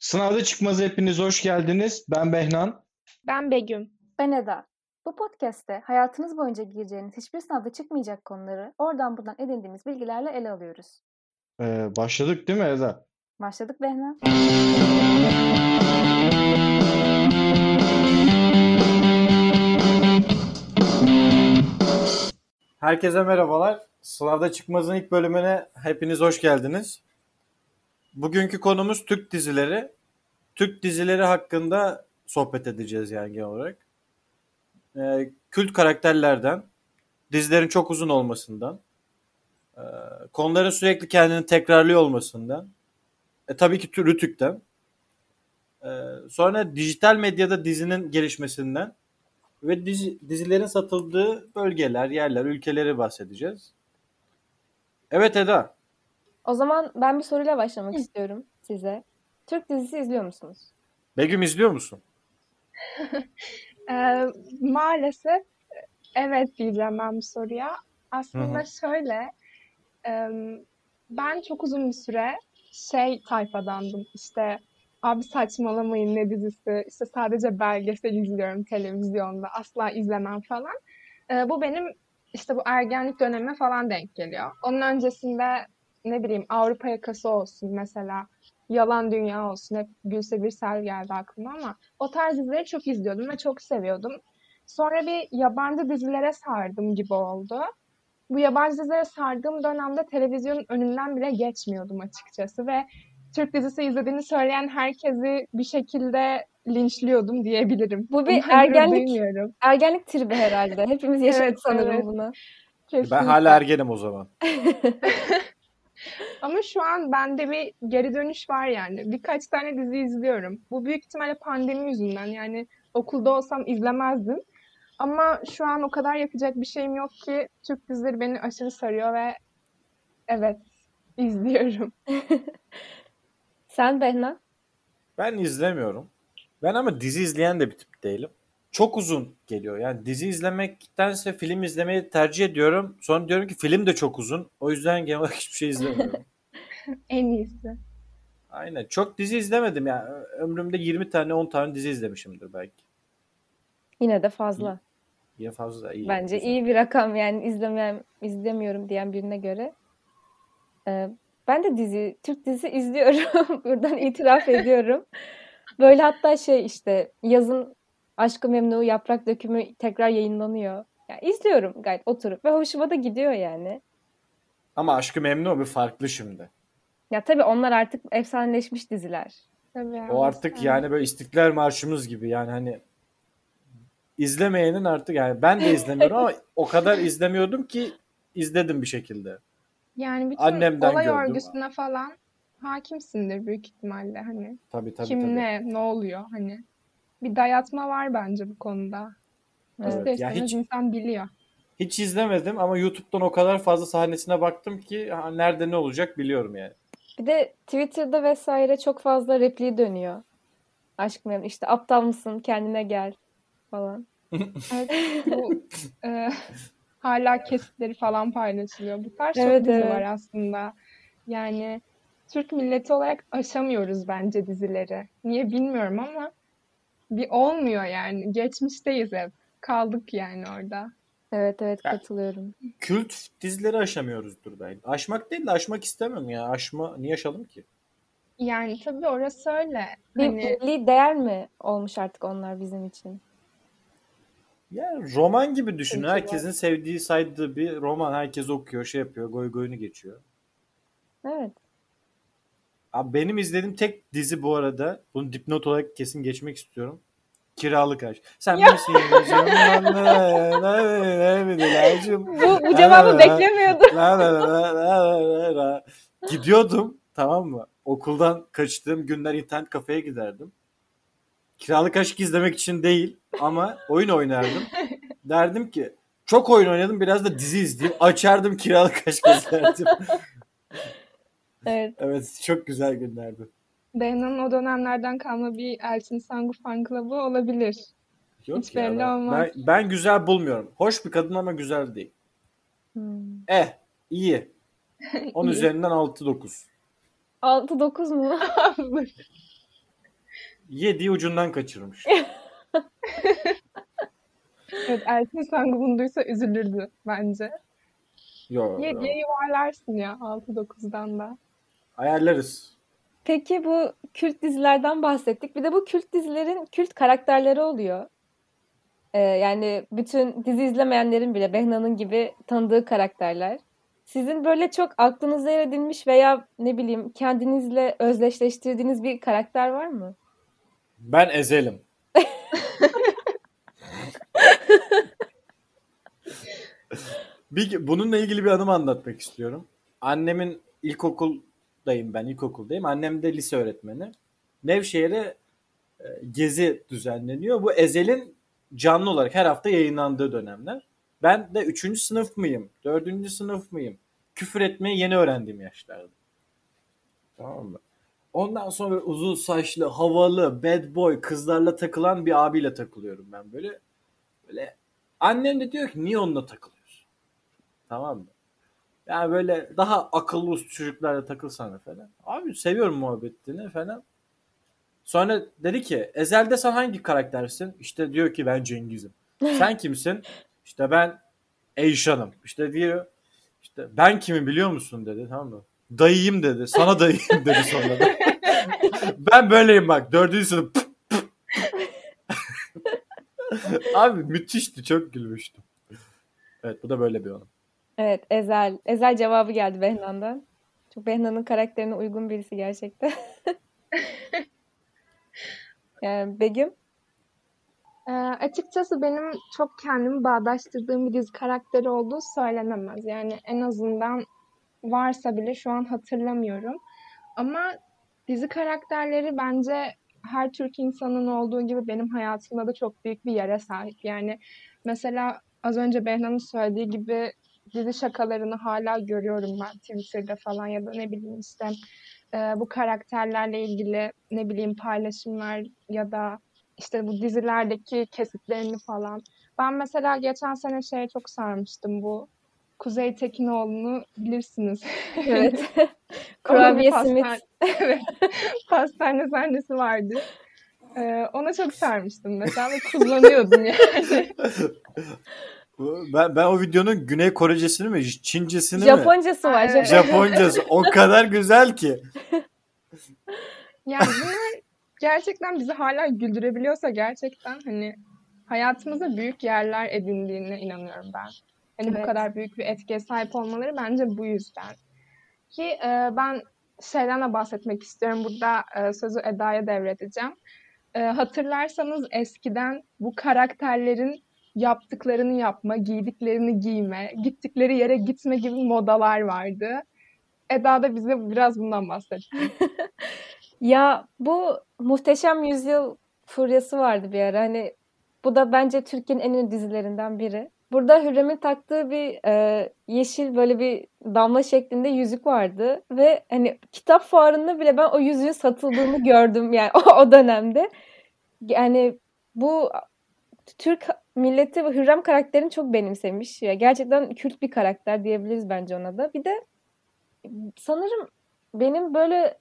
Sınavda çıkmaz hepiniz hoş geldiniz. Ben Behnan. Ben Begüm. Ben Eda. Bu podcast'te hayatınız boyunca gireceğiniz hiçbir sınavda çıkmayacak konuları oradan buradan edindiğimiz bilgilerle ele alıyoruz. Ee, başladık değil mi Eda? Başladık Behna. Herkese merhabalar. Sınavda çıkmazın ilk bölümüne hepiniz hoş geldiniz. Bugünkü konumuz Türk dizileri. Türk dizileri hakkında sohbet edeceğiz yani genel olarak. Ee, kült karakterlerden, dizilerin çok uzun olmasından, e, konuların sürekli kendini tekrarlıyor olmasından, e, tabii ki tü- Rütük'ten, e, sonra dijital medyada dizinin gelişmesinden ve dizi, dizilerin satıldığı bölgeler, yerler, ülkeleri bahsedeceğiz. Evet Eda. O zaman ben bir soruyla başlamak istiyorum size. Türk dizisi izliyor musunuz? Begüm izliyor musun? Ee, maalesef evet diyeceğim ben bu soruya. Aslında Hı hı. şöyle, e, ben çok uzun bir süre şey tayfadandım. İşte abi saçmalamayın ne dizisi, işte sadece belgesel izliyorum televizyonda, asla izlemem falan. Ee, bu benim işte bu ergenlik dönemime falan denk geliyor. Onun öncesinde ne bileyim Avrupa Yakası olsun mesela, Yalan Dünya olsun, hep Gülse Birsel geldi aklıma ama o tarz dizileri çok izliyordum ve çok seviyordum. Sonra bir yabancı dizilere sardım gibi oldu. Bu yabancı dizilere sardığım dönemde televizyonun önünden bile geçmiyordum açıkçası ve Türk dizisi izlediğini söyleyen herkesi bir şekilde linçliyordum diyebilirim. Bu bir gurur ergenlik- duymuyorum. Ergenlik tribi herhalde. Hepimiz yaşadık Evet, sanırım evet. bunu. Ben Kesinlikle. hala ergenim o zaman. Ama şu an bende bir geri dönüş var yani. Birkaç tane dizi izliyorum. Bu büyük ihtimalle pandemi yüzünden. Yani okulda olsam izlemezdim. Ama şu an o kadar yapacak bir şeyim yok ki Türk dizileri beni aşırı sarıyor ve evet izliyorum. Sen Behna? Ben izlemiyorum. Ben ama dizi izleyen de bir tip değilim. Çok uzun geliyor. Yani dizi izlemektense film izlemeyi tercih ediyorum. Sonra diyorum ki film de çok uzun. O yüzden genel olarak hiçbir şey izlemiyorum. En iyisi. Aynen. Çok dizi izlemedim yani. Ömrümde 20 tane 10 tane dizi izlemişimdir belki. Yine de fazla. Yine fazla iyi. Bence güzel. iyi bir rakam yani izlemem, izlemiyorum diyen birine göre. Ee, ben de dizi, Türk dizisi izliyorum. Buradan itiraf ediyorum. Böyle hatta şey işte yazın Aşk-ı Memnu, Yaprak Dökümü tekrar yayınlanıyor. Yani izliyorum gayet oturup ve hoşuma da gidiyor yani. Ama Aşkı Memnu bir farklı şimdi. Ya tabii onlar artık efsaneleşmiş diziler. Tabii O artık yani böyle İstiklal Marşımız gibi yani hani izlemeyenin artık yani ben de izlemiyorum ama o kadar izlemiyordum ki izledim bir şekilde. Yani bütün Annemden olay gördüm. örgüsüne falan hakimsindir büyük ihtimalle hani. Tabii tabii Kim tabii. ne, ne oluyor hani. Bir dayatma var bence bu konuda. Evet. Ya hiç- insan biliyor. Hiç izlemedim ama YouTube'dan o kadar fazla sahnesine baktım ki ha, nerede ne olacak biliyorum yani. Bir de Twitter'da vesaire çok fazla repliği dönüyor. Aşk Memnu işte aptal mısın kendine gel falan. Evet, bu e, hala kesitleri falan paylaşılıyor. Bu tarz Evet, çok dizi evet. var aslında. Yani Türk milleti olarak aşamıyoruz bence dizileri. Niye bilmiyorum ama bir olmuyor yani. Geçmişteyiz hep. Kaldık yani orada. Evet evet Ya- katılıyorum. Kült dizileri aşamıyoruzdur belki. Aşmak değil de aşmak istemem ya. Aşma niye aşalım ki? Yani tabii orası öyle. Bir Hani değer mi olmuş artık onlar bizim için? Ya roman gibi düşün. Herkesin sevdiği, saydığı bir roman. Herkes okuyor, şey yapıyor, goy goyunu geçiyor. Evet. Abi benim izlediğim tek dizi bu arada. Bunu dipnot olarak kesin geçmek istiyorum. Kiralık Aşk. Sen misin yalnızım? Bu, bu cevabı beklemiyordum. Gidiyordum tamam mı? Okuldan kaçtığım günler internet kafeye giderdim. Kiralık Aşk izlemek için değil ama oyun oynardım. Derdim ki çok oyun oynadım biraz da dizi izleyeyim. Açardım Kiralık Aşk izlerdim. Evet. evet çok güzel günlerdi. Behna'nın o dönemlerden kalma bir Elçin Sangu fan club'ı olabilir. Yok Hiç ya belli ben, olmaz. ben, ben güzel bulmuyorum. Hoş bir kadın ama güzel değil. Hmm. Eh iyi. 10 İyi. üzerinden 6-9. 6-9 mu? yediği ucundan kaçırmış. Evet, Elçin Sangu bunu duysa üzülürdü bence. Yo, yo. 7'ye yuvarlarsın ya 6-9'dan da. Ayarlarız. Peki bu kült dizilerden bahsettik. Bir de bu kült dizilerin kült karakterleri oluyor. Ee, yani bütün dizi izlemeyenlerin bile Behna'nın gibi tanıdığı karakterler. Sizin böyle çok aklınıza yer edilmiş veya ne bileyim kendinizle özdeşleştirdiğiniz bir karakter var mı? Ben ezelim. bir, bununla ilgili bir anımı anlatmak istiyorum. Annemin ilkokuldayım ben, ilkokuldayım. Annem de lise öğretmeni. Nevşehir'e e, gezi düzenleniyor. Bu Ezel'in canlı olarak her hafta yayınlandığı dönemler. Ben de 3. sınıf mıyım, 4. sınıf mıyım? Küfür etmeyi yeni öğrendiğim yaşlarda. Tamam mı? Ondan sonra uzun saçlı, havalı, bad boy, kızlarla takılan bir abiyle takılıyorum ben böyle. Böyle annem de diyor ki niye onunla takılıyorsun? Tamam mı? Yani böyle daha akıllı uslu çocuklarla takılsana falan. Abi seviyorum muhabbetini falan. Sonra dedi ki Ezel'de sen hangi karaktersin? İşte diyor ki ben Cengiz'im. Sen kimsin? İşte ben Eyşan'ım. İşte diyor işte ben kimi biliyor musun dedi tamam mı? Dayıyım dedi. Sana dayıyım dedi sonra da. ben böyleyim bak. Dördüncü sınıf. Abi müthişti. Çok gülmüştüm. Evet bu da böyle bir anım. Evet, Ezel. Ezel cevabı geldi Behna'dan. Çok Behna'nın karakterine uygun birisi gerçekten. Yani Begüm? Ee, açıkçası benim çok kendimi bağdaştırdığım bir dizi karakteri olduğu söylenemez. Yani en azından varsa bile şu an hatırlamıyorum. Ama dizi karakterleri bence her Türk insanın olduğu gibi benim hayatımda da çok büyük bir yere sahip. Yani mesela az önce Behna'nın söylediği gibi dizi şakalarını hala görüyorum ben Twitter'da falan ya da ne bileyim işte e, bu karakterlerle ilgili ne bileyim paylaşımlar ya da işte bu dizilerdeki kesitlerini falan. Ben mesela geçen sene şeye çok sarmıştım bu Kuzey Tekinoğlu'nu bilirsiniz. Evet. Onun Kurabiye simit. evet. Pastane sahnesi vardı. Ee, ona çok sarmıştım mesela ve kullanıyordum yani. Ben, ben o videonun Güney Korecesini mi, Çincesini mi? Japoncası var. Evet. Japon- Japoncası. O kadar güzel ki. Yani bunlar gerçekten bizi hala güldürebiliyorsa gerçekten hani hayatımıza büyük yerler edindiğine inanıyorum ben. Hani bu Evet. kadar büyük bir etkiye sahip olmaları bence bu yüzden. Ki e, ben şeyden de bahsetmek istiyorum. Burada e, sözü Eda'ya devredeceğim. E, hatırlarsanız eskiden bu karakterlerin yaptıklarını yapma, giydiklerini giyme, gittikleri yere gitme gibi modalar vardı. Eda da bize biraz bundan bahsetti. Ya bu Muhteşem Yüzyıl furyası vardı bir ara. Hani bu da bence Türkiye'nin en ünlü dizilerinden biri. Burada Hürrem'in taktığı bir e, yeşil böyle bir damla şeklinde yüzük vardı ve hani kitap fuarında bile ben o yüzüğün satıldığını gördüm yani o, o dönemde. Yani bu Türk milleti Hürrem karakterini çok benimsemiş. Ya gerçekten kült bir karakter diyebiliriz bence ona da. Bir de sanırım benim böyle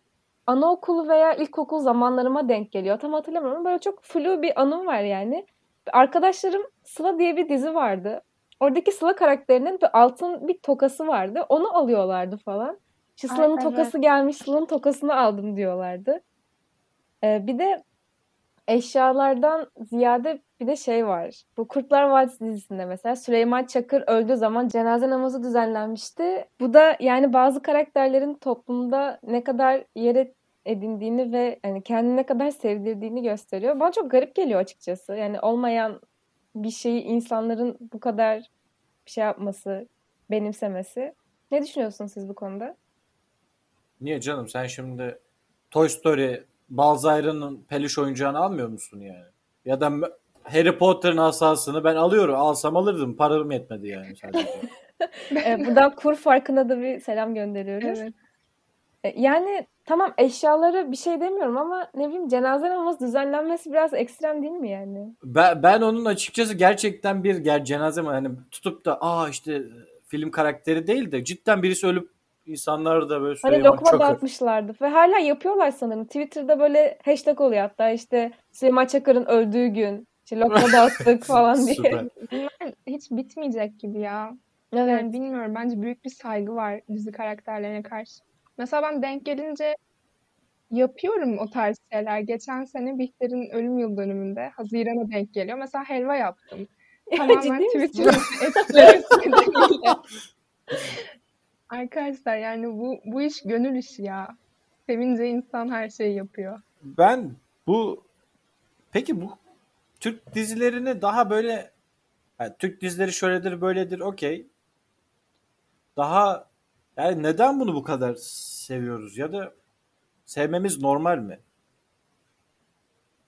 anaokulu veya ilkokul zamanlarıma denk geliyor. Tam hatırlamıyorum ama böyle çok flu bir anım var yani. Arkadaşlarım Sıla diye bir dizi vardı. Oradaki Sıla karakterinin bir altın bir tokası vardı. Onu alıyorlardı falan. İşte Sıla'nın evet. tokası gelmiş, Sıla'nın tokasını aldım diyorlardı. Ee, bir de eşyalardan ziyade bir de şey var. Bu Kurtlar Vadisi dizisinde mesela Süleyman Çakır öldüğü zaman cenaze namazı düzenlenmişti. Bu da yani bazı karakterlerin toplumda ne kadar yer edindiğini ve yani kendini ne kadar sevdirdiğini gösteriyor. Bana çok garip geliyor açıkçası. Yani olmayan bir şeyi insanların bu kadar şey yapması, benimsemesi. Ne düşünüyorsunuz siz bu konuda? Niye canım sen şimdi Toy Story Balzayra'nın peluş oyuncağını almıyor musun yani? Ya da Harry Potter'ın asasını ben alıyorum. Alsam alırdım. Param yetmedi yani sadece. Ee, buradan kur farkına da bir selam gönderiyoruz. Evet. E, Yani tamam eşyaları bir şey demiyorum ama ne bileyim cenaze namazı düzenlenmesi biraz ekstrem değil mi yani? ben, ben onun açıkçası gerçekten bir ger cenaze mi hani tutup da aa işte film karakteri değil de cidden birisi ölüp insanlar da böyle Hani Süleyman lokma Çakır. dağıtmışlardı ve hala yapıyorlar sanırım. Twitter'da böyle hashtag oluyor hatta işte Süleyman Çakır'ın öldüğü gün işte lokma dağıttık falan diye. Bunlar hiç bitmeyecek gibi ya. Evet. Yani bilmiyorum bence büyük bir saygı var dizi karakterlerine karşı. Mesela ben denk gelince yapıyorum o tarz şeyler. Geçen sene Bihter'in ölüm yıl dönümünde Haziran'a denk geliyor. Mesela helva yaptım. Tamamen? Twitter'ın. Arkadaşlar yani bu bu iş gönül işi ya. Sevince insan her şeyi yapıyor. Ben bu peki bu Türk dizilerini daha böyle yani Türk dizileri şöyledir böyledir okey. Daha yani neden bunu bu kadar seviyoruz ya da sevmemiz normal mi?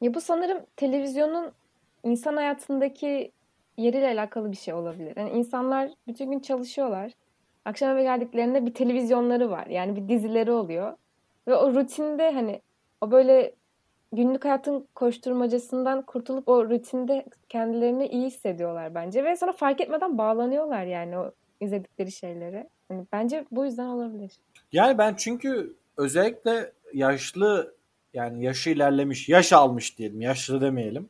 Ya bu sanırım televizyonun insan hayatındaki yeriyle alakalı bir şey olabilir. Yani insanlar bütün gün çalışıyorlar. Akşam eve geldiklerinde bir televizyonları var. Yani bir dizileri oluyor. Ve o rutinde hani o böyle günlük hayatın koşturmacasından kurtulup o rutinde kendilerini iyi hissediyorlar bence. Ve sonra fark etmeden bağlanıyorlar yani o izledikleri şeylere. Hani bence bu yüzden olabilir. Yani ben çünkü özellikle yaşlı yani yaşı ilerlemiş, yaş almış diyelim, yaşlı demeyelim.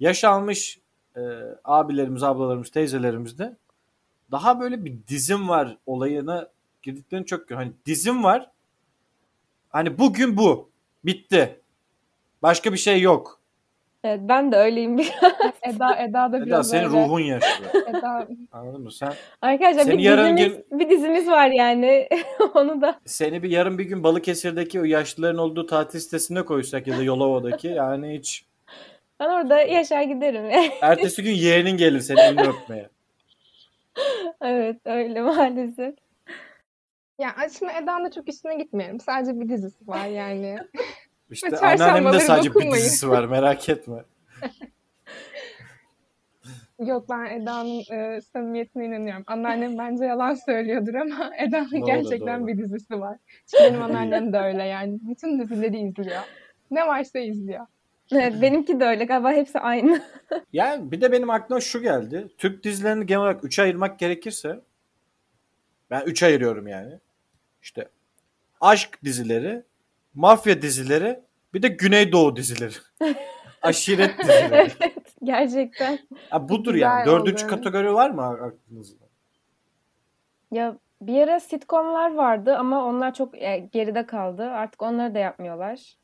Yaş almış e, abilerimiz, ablalarımız, teyzelerimiz de daha böyle bir dizim var olayına girdiklerini çok görüyorum. Hani dizim var. Hani bugün bu. Bitti. Başka bir şey yok. Evet ben de öyleyim bir. Eda Eda da Eda biraz senin öyle. ruhun yaşlı. Eda Anladın mı? Sen Arkadaşlar Senin bir yarın dizimiz, bir dizimiz var yani. Onu da seni bir yarın bir gün Balıkesir'deki o yaşlıların olduğu tatil sitesine koysak ya da Yolova'daki yani hiç ben orada yaşar giderim. ertesi gün yeğenin gelir seni elini öpmeye. evet öyle maalesef. Ya aslında Eda'nın da çok üstüne gitmeyelim. Sadece bir dizisi var yani. İşte anneannemin de sadece bir dokunmayın. dizisi var merak etme. Yok ben Eda'nın e, samimiyetine inanıyorum. Anneannem bence yalan söylüyordur ama Eda'nın Doğru, gerçekten doğru. bir dizisi var. Çünkü benim anneannem de öyle yani. Bütün dizileri izliyor. Ne varsa izliyor. Evet benimki de öyle galiba hepsi aynı. Yani bir de benim aklıma şu geldi. Türk dizilerini genel olarak 3'e ayırmak gerekirse ben 3 ayırıyorum yani. İşte aşk dizileri, mafya dizileri, bir de Güneydoğu dizileri. Aşiret dizileri. evet gerçekten. Ha, budur Güzel yani. Dördüncü oldu. kategori var mı aklınızda? Ya bir ara sitcomlar vardı ama onlar çok e, geride kaldı. Artık onları da yapmıyorlar.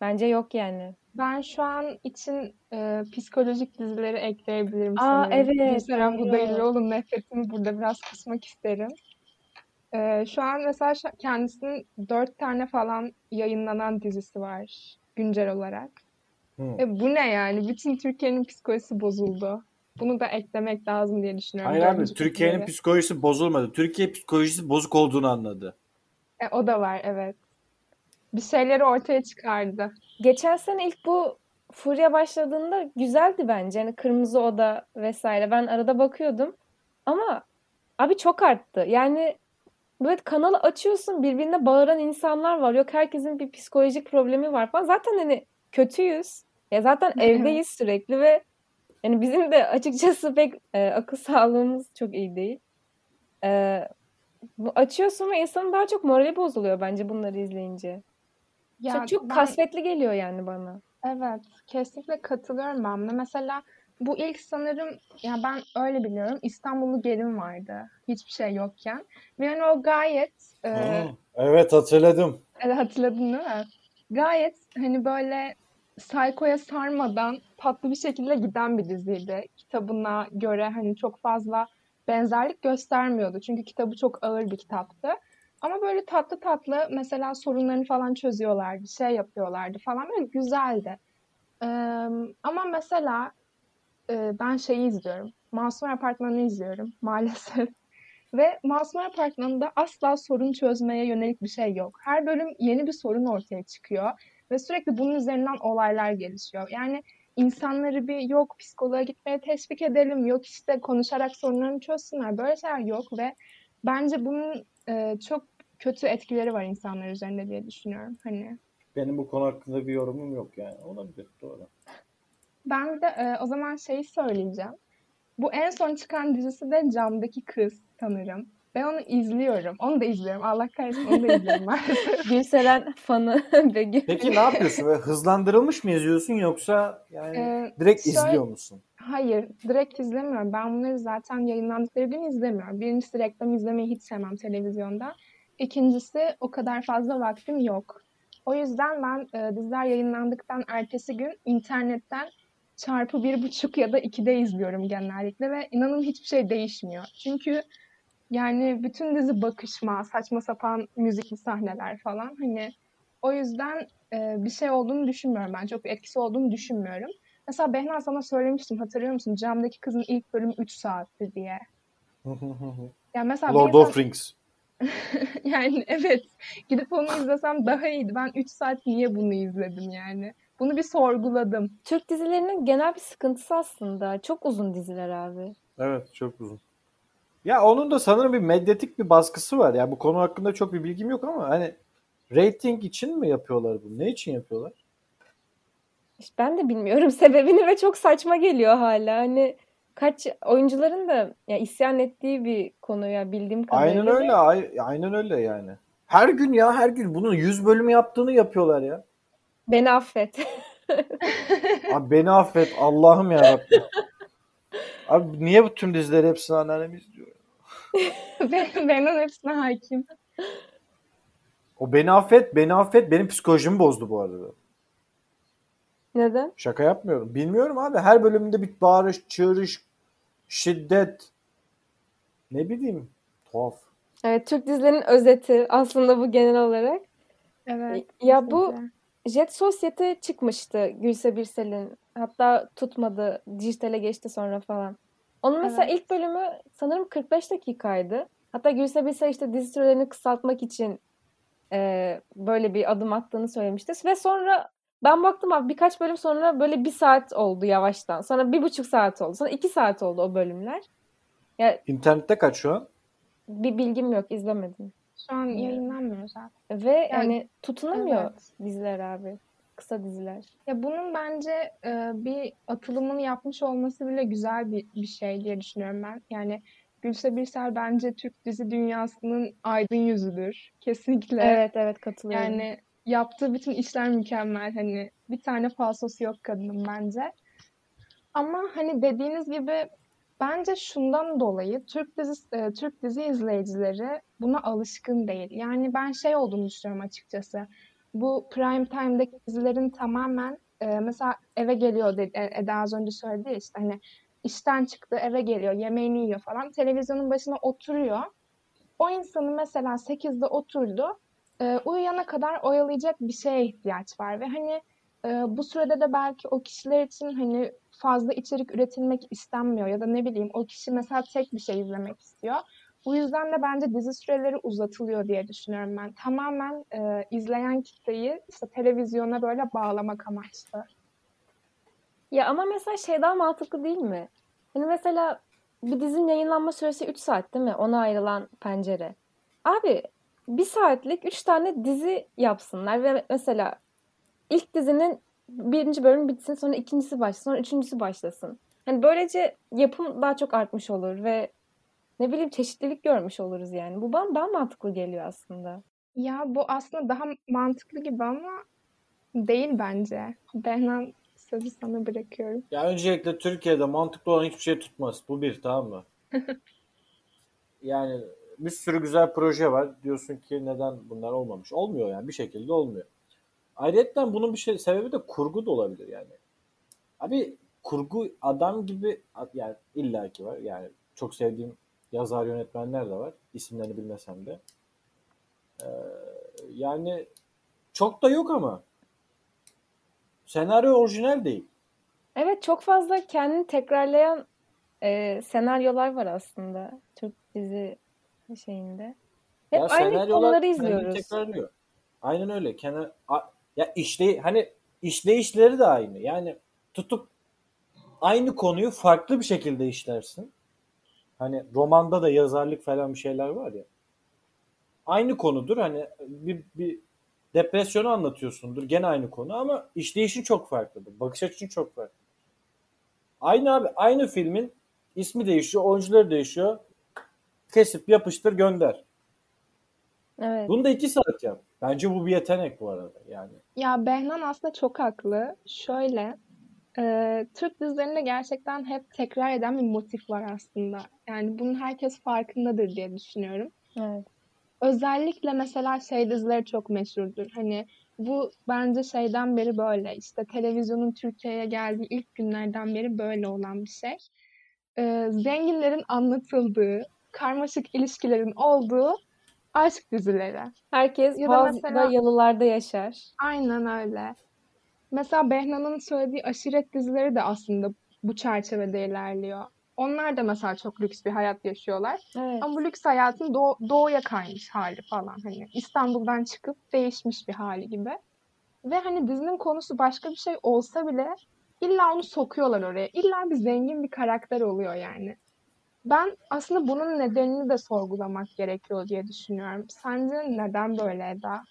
Bence yok yani. Ben şu an için e, psikolojik dizileri ekleyebilirim Aa, sanırım. evet, Gülseren doğru. Budayıcıoğlu'nun nefretimi burada biraz kısmak isterim. E, şu an mesela kendisinin dört tane falan yayınlanan dizisi var güncel olarak. Hı. E bu ne yani? Bütün Türkiye'nin psikolojisi bozuldu. Bunu da eklemek lazım diye düşünüyorum. Hayır abi Türkiye'nin psikolojisi bozulmadı. Türkiye psikolojisi bozuk olduğunu anladı. E, o da var evet. Bir şeyleri ortaya çıkardı. Geçen sene ilk bu furya başladığında güzeldi bence. Hani Kırmızı Oda vesaire. Ben arada bakıyordum. Ama abi çok arttı. Yani böyle kanalı açıyorsun birbirine bağıran insanlar var. Yok herkesin bir psikolojik problemi var falan. Zaten hani kötüyüz. Ya zaten evdeyiz sürekli ve yani bizim de açıkçası pek e, akıl sağlığımız çok iyi değil. E, bu açıyorsun ve insanın daha çok morali bozuluyor bence bunları izleyince. Ya çok çok ben- kasvetli geliyor yani bana. Evet, kesinlikle katılıyorum ben buna. Mesela bu ilk sanırım, ya ben öyle biliyorum, İstanbullu Gelin vardı. Hiçbir şey yokken. Ve yani o gayet, e, Evet hatırladım. e, hatırladın değil mi? Gayet hani böyle saykoya sarmadan tatlı bir şekilde giden bir diziydi. Kitabına göre hani çok fazla benzerlik göstermiyordu. Çünkü kitabı çok ağır bir kitaptı. Ama böyle tatlı tatlı mesela sorunlarını falan çözüyorlardı, şey yapıyorlardı falan böyle güzeldi. Ee, ama mesela e, ben şeyi izliyorum. Masum Apartmanı'nı izliyorum maalesef. Ve Masum Apartmanı'nda asla sorun çözmeye yönelik bir şey yok. Her bölüm yeni bir sorun ortaya çıkıyor. Ve sürekli bunun üzerinden olaylar gelişiyor. Yani insanları bir yok psikoloğa gitmeye teşvik edelim, yok işte konuşarak sorunlarını çözsünler. Böyle şeyler yok ve bence bunun e, çok kötü etkileri var insanlar üzerinde diye düşünüyorum. Hani Benim bu konu hakkında bir yorumum yok yani. Olabilir doğru. Ben de e, o zaman şeyi söyleyeceğim. Bu en son çıkan dizisi de Camdaki Kız sanırım. Ben onu izliyorum. Onu da izliyorum. Allah kahretsin onu da izliyorum. Gülseren fanı Begüm. Peki ne yapıyorsun? Böyle hızlandırılmış mı izliyorsun yoksa yani Ee, direkt şöyle- izliyor musun? Hayır, direkt izlemiyorum. Ben bunları zaten yayınlandıkları gün izlemiyorum. Birincisi reklam izlemeyi hiç sevmem televizyonda. İkincisi o kadar fazla vaktim yok. O yüzden ben e, diziler yayınlandıktan ertesi gün internetten çarpı bir buçuk ya da ikide izliyorum genellikle ve inanın hiçbir şey değişmiyor. Çünkü yani bütün dizi bakışma, saçma sapan müzikli sahneler falan hani o yüzden e, bir şey olduğunu düşünmüyorum ben. Çok bir etkisi olduğunu düşünmüyorum. Mesela Behna sana söylemiştim hatırlıyor musun? Camdaki kızın ilk bölümü 3 saatti diye. Yani mesela Lord insan- of Rings. yani evet gidip onu izlesem daha iyiydi. Ben 3 saat niye bunu izledim yani? Bunu bir sorguladım. Türk dizilerinin genel bir sıkıntısı aslında. Çok uzun diziler abi. Evet çok uzun. Ya onun da sanırım bir medyatik bir baskısı var. Ya bu konu hakkında çok bir bilgim yok ama hani rating için mi yapıyorlar bunu? Ne için yapıyorlar? İşte ben de bilmiyorum sebebini ve çok saçma geliyor hala. Hani kaç oyuncuların da ya isyan ettiği bir konu ya bildiğim kadarıyla. Aynen öyle. ay- Aynen öyle yani. Her gün ya her gün bunun 100 bölümü yaptığını yapıyorlar ya. Beni affet. Abi beni affet Allah'ım ya Rabbim. Abi niye bu tüm dizileri hepsini anneannem izliyor? Ben, Behna hepsine hakim. O beni affet, beni affet benim psikolojimi bozdu bu arada. Neden? Şaka yapmıyorum. Bilmiyorum abi. Her bölümünde bir bağırış, çığırış, şiddet. Ne bileyim. Tuhaf. Evet Türk dizilerinin özeti aslında bu genel olarak. Evet. Ya bu kesinlikle. Jet Sosyete çıkmıştı Gülse Birsel'in. Hatta tutmadı. Dijitale geçti sonra falan. Onun mesela Evet. ilk bölümü sanırım 45 dakikaydı. Hatta Gülse Birsel işte dizi sürelerini kısaltmak için e, böyle bir adım attığını söylemişti. Ve sonra ben baktım abi birkaç bölüm sonra böyle bir saat oldu yavaştan. Sonra bir buçuk saat oldu. Sonra iki saat oldu o bölümler. Ya İnternette kaç şu an? bir bilgim yok izlemedim. Şu an yayınlanmıyor zaten. Ve yani tutunamıyor Evet. diziler abi. Kısa diziler. Ya bunun bence e, bir atılımını yapmış olması bile güzel bir, bir şey diye düşünüyorum ben. Yani Gülse Birsel bence Türk dizi dünyasının aydın yüzüdür. Kesinlikle. Evet evet katılıyorum. Yani yaptığı bütün işler mükemmel. Hani bir tane falsosu yok kadının bence. Ama hani dediğiniz gibi bence şundan dolayı Türk dizi e, Türk dizi izleyicileri buna alışkın değil. Yani ben şey olduğunu düşünüyorum açıkçası. Bu prime time'daki dizilerin tamamen e, mesela eve geliyor dedi, e, Eda az önce söyledi ya işte hani işten çıktı eve geliyor yemeğini yiyor falan televizyonun başına oturuyor. O insanın mesela 8'de oturdu e, uyuyana kadar oyalayacak bir şeye ihtiyaç var ve hani e, bu sürede de belki o kişiler için hani fazla içerik üretilmek istenmiyor ya da ne bileyim o kişi mesela tek bir şey izlemek istiyor. Bu yüzden de bence dizi süreleri uzatılıyor diye düşünüyorum ben. Tamamen e, izleyen kitleyi işte televizyona böyle bağlamak amaçlı. Ya ama mesela şey daha mantıklı değil mi? Hani mesela bir dizinin yayınlanma süresi 3 saat değil mi? Ona ayrılan pencere. Abi bir saatlik 3 tane dizi yapsınlar ve mesela ilk dizinin birinci bölümü bitsin sonra ikincisi başlasın sonra üçüncüsü başlasın. Hani böylece yapım daha çok artmış olur ve ne bileyim çeşitlilik görmüş oluruz yani. Bu bana daha mantıklı geliyor aslında. Ya bu aslında daha mantıklı gibi ama değil bence. Behnan sözü sana bırakıyorum. Ya öncelikle Türkiye'de mantıklı olan hiçbir şey tutmaz. Bu bir tamam mı? yani bir sürü güzel proje var. Diyorsun ki neden bunlar olmamış? Olmuyor yani bir şekilde olmuyor. Ayrıca bunun bir şey sebebi de kurgu da olabilir yani. Abi kurgu adam gibi yani illaki var. Yani çok sevdiğim yazar yönetmenler de var. İsimlerini bilmesem de. Ee, yani çok da yok ama. Senaryo orijinal değil. Evet çok fazla kendini tekrarlayan e, senaryolar var aslında Türk dizi şeyinde. Hep Ya aynı konuları izliyoruz. tekrarlıyor. Aynen öyle. Kenar, ya işle hani işleyişleri de aynı. Yani tutup aynı konuyu farklı bir şekilde işlersin. Hani romanda da yazarlık falan bir şeyler var ya. Aynı konudur. Hani bir, bir depresyonu anlatıyorsundur. Gene aynı konu ama işleyişin çok farklıdır. Bakış açın çok farklı. Aynı abi aynı filmin ismi değişiyor, oyuncuları değişiyor. kesip yapıştır gönder. Evet. Bunu da iki saat yap. Bence bu bir yetenek bu arada yani. Ya Behnan aslında çok haklı. Şöyle, e, Türk dizilerinde gerçekten hep tekrar eden bir motif var aslında. Yani bunun herkes farkındadır diye düşünüyorum. Evet. Özellikle mesela şey dizileri çok meşhurdur. Hani bu bence şeyden beri böyle. İşte televizyonun Türkiye'ye geldiği ilk günlerden beri böyle olan bir şey. Ee, zenginlerin anlatıldığı, karmaşık ilişkilerin olduğu aşk dizileri. Herkes Ya da mesela- yalılarda yaşar. Aynen öyle. Mesela Behnan'ın söylediği aşiret dizileri de aslında bu çerçevede ilerliyor. Onlar da mesela çok lüks bir hayat yaşıyorlar. Evet. Ama bu lüks hayatın doğ- doğuya kaymış hali falan. Hani İstanbul'dan çıkıp değişmiş bir hali gibi. Ve hani dizinin konusu başka bir şey olsa bile illa onu sokuyorlar oraya. İlla bir zengin bir karakter oluyor yani. Ben aslında bunun nedenini de sorgulamak gerekiyor diye düşünüyorum. Sence neden böyle Eda?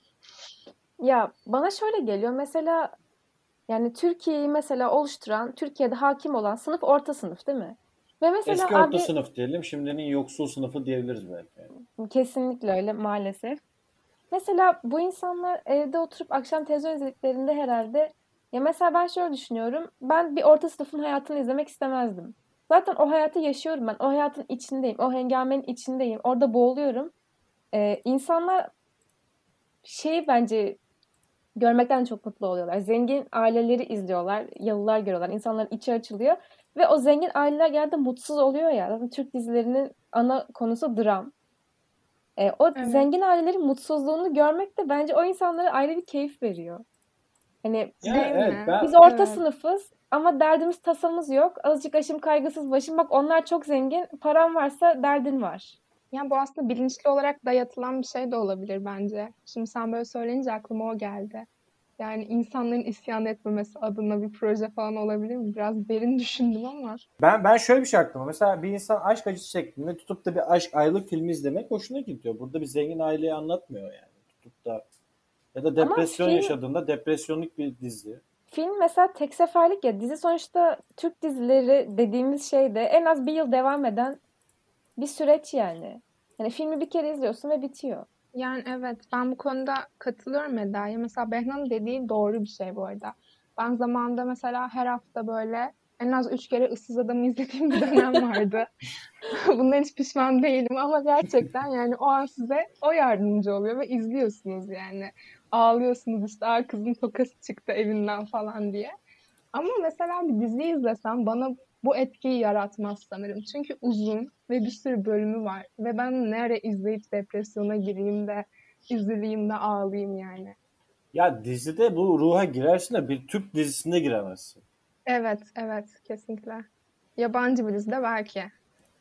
Ya bana şöyle geliyor mesela yani Türkiye'yi mesela oluşturan, Türkiye'de hakim olan sınıf orta sınıf değil mi? Ve mesela Eski orta abi sınıf diyelim. Şimdinin yoksul sınıfı diyebiliriz belki. yani. kesinlikle öyle maalesef. Mesela bu insanlar evde oturup akşam televizyon izlediklerinde herhalde ya mesela ben şöyle düşünüyorum. Ben bir orta sınıfın hayatını izlemek istemezdim. Zaten o hayatı yaşıyorum ben. O hayatın içindeyim. O hengamenin içindeyim. Orada boğuluyorum. Ee, insanlar şeyi bence görmekten çok mutlu oluyorlar. Zengin aileleri izliyorlar, yalılar görüyorlar, insanların içi açılıyor ve o zengin aileler genelde mutsuz oluyor ya. Zaten Türk dizilerinin ana konusu dram. E, o Evet. zengin ailelerin mutsuzluğunu görmek de bence o insanlara ayrı bir keyif veriyor. Hani Değil evet mi? ben biz orta Evet. sınıfız ama derdimiz tasamız yok. Azıcık aşım kaygısız başım. Bak onlar çok zengin. Param varsa derdin var. Ya bu aslında bilinçli olarak dayatılan bir şey de olabilir bence. Şimdi sen böyle söyleyince aklıma o geldi. Yani insanların isyan etmemesi adına bir proje falan olabilir mi? Biraz derin düşündüm ama. Ben ben şöyle bir şey aklıma. Mesela bir insan aşk acısı şeklinde tutup da bir aşk aylık filmi izlemek hoşuna gidiyor. Burada bir zengin aileyi anlatmıyor yani. Tutup da ya da depresyon film- yaşadığında depresyonluk bir dizi. Film mesela tek seferlik ya dizi sonuçta Türk dizileri dediğimiz şey de en az bir yıl devam eden bir süreç yani. Yani filmi bir kere izliyorsun ve bitiyor. Yani evet ben bu konuda katılıyorum Eda'ya. Mesela Behnan'ın dediği doğru bir şey bu arada. Ben zamanında mesela her hafta böyle en az üç kere ıssız adamı izlediğim bir dönem vardı. Bundan hiç pişman değilim ama gerçekten yani o an size o yardımcı oluyor ve izliyorsunuz yani. Ağlıyorsunuz işte kızın tokası çıktı evinden falan diye. Ama mesela bir dizi izlesem bana bu etkiyi yaratmaz sanırım. Çünkü uzun ve bir sürü bölümü var. Ve ben nereye izleyip depresyona gireyim de üzüleyim de ağlayayım yani. Ya dizide bu ruha girersin de bir Türk dizisinde giremezsin. Evet, evet kesinlikle. Yabancı bir dizide belki.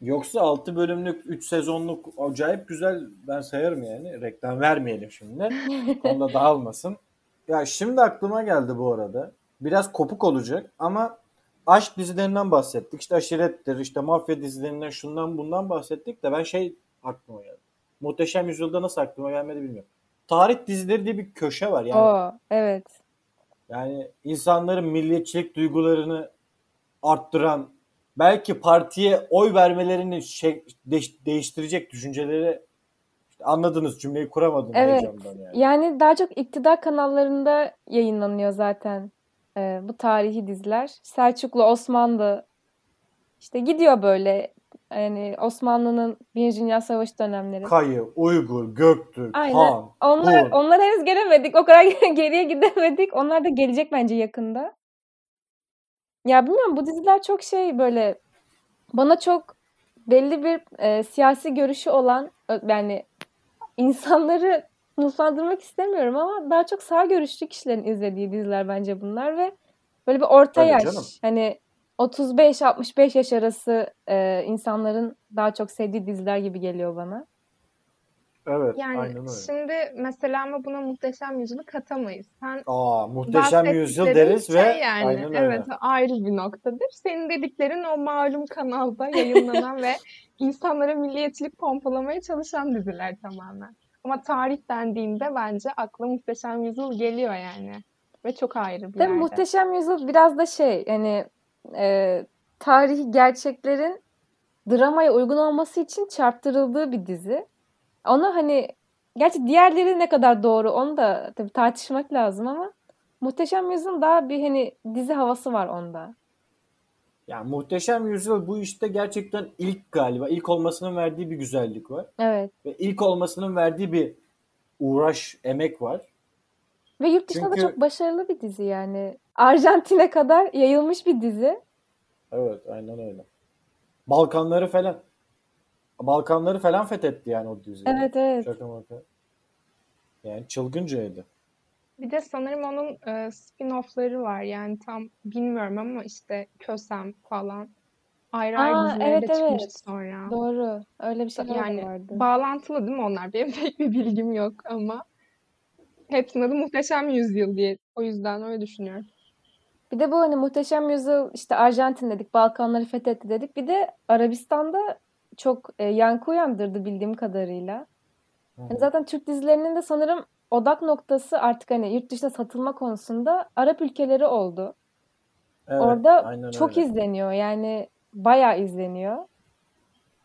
Yoksa 6 bölümlük 3 sezonluk acayip güzel ben sayarım yani. Reklam vermeyelim şimdi. Onda dağılmasın. Ya şimdi aklıma geldi bu arada. Biraz kopuk olacak ama aşk dizilerinden bahsettik. İşte aşirettir, işte mafya dizilerinden şundan bundan bahsettik de ben şey aklıma geldi. Muhteşem Yüzyılda nasıl aklıma gelmedi bilmiyorum. Tarih dizileri diye bir köşe var. Yani Oo, evet. yani insanların milliyetçilik duygularını arttıran, belki partiye oy vermelerini şey, değiş- değiştirecek düşünceleri işte anladınız cümleyi kuramadım Evet. heyecandan yani. Yani daha çok iktidar kanallarında yayınlanıyor zaten e, bu tarihi diziler. Selçuklu, Osmanlı işte gidiyor böyle yani Osmanlı'nın Birinci Dünya Savaşı dönemleri. Kayı, Uygur, Göktürk, Aynen. Han, Onlar, onlar henüz gelemedik. O kadar geriye gidemedik. Onlar da gelecek bence yakında. Ya bilmiyorum bu diziler çok şey böyle bana çok belli bir e, siyasi görüşü olan yani insanları sınıflandırmak istemiyorum ama daha çok sağ görüşlü kişilerin izlediği diziler bence bunlar ve böyle bir orta Tabii yaş canım. hani 35-65 yaş arası e, insanların daha çok sevdiği diziler gibi geliyor bana. Evet, Yani aynen öyle. şimdi mesela ama buna muhteşem yüzyılı katamayız. Sen Aa, Muhteşem Yüzyıl bahsettiklerin deriz şey ve yani aynen öyle. evet ayrı bir noktadır. Senin dediklerin o malum kanalda yayınlanan ve insanlara milliyetçilik pompalamaya çalışan diziler tamamen. Ama tarih dendiğinde bence akla Muhteşem Yüzyıl geliyor yani. Ve çok ayrı bir Tabii yerde. Muhteşem Yüzyıl biraz da şey yani e, tarihi gerçeklerin dramaya uygun olması için çarptırıldığı bir dizi. Ona hani gerçi diğerleri ne kadar doğru onu da tabii tartışmak lazım ama Muhteşem Yüzyıl'ın daha bir hani dizi havası var onda. Yani Muhteşem Yüzyıl bu işte gerçekten ilk galiba. ilk olmasının verdiği bir güzellik var. Evet. Ve ilk olmasının verdiği bir uğraş, emek var. Ve yurt dışında da Çünkü- çok başarılı bir dizi yani. Arjantin'e kadar yayılmış bir dizi. Evet, aynen öyle. Balkanları falan. Balkanları falan fethetti yani o dizi. Evet evet. Şaka maka. Yani çılgıncaydı. Bir de sanırım onun e, spin-off'ları var. Yani tam bilmiyorum ama işte Kösem falan. Ayrı ayrı Aa, dizileri evet, de çıkmıştı evet. sonra. Doğru. Öyle bir şeyler de Yani vardı. bağlantılı değil mi onlar? Benim pek bir bilgim yok ama hepsinin adı Muhteşem Yüzyıl diye. O yüzden öyle düşünüyorum. Bir de bu hani Muhteşem Yüzyıl işte Arjantin dedik, Balkanları fethetti dedik. Bir de Arabistan'da çok e, yankı uyandırdı bildiğim kadarıyla. Yani zaten Türk dizilerinin de sanırım odak noktası artık hani yurt dışına satılma konusunda Arap ülkeleri oldu. Evet, Orada çok öyle. izleniyor yani bayağı izleniyor.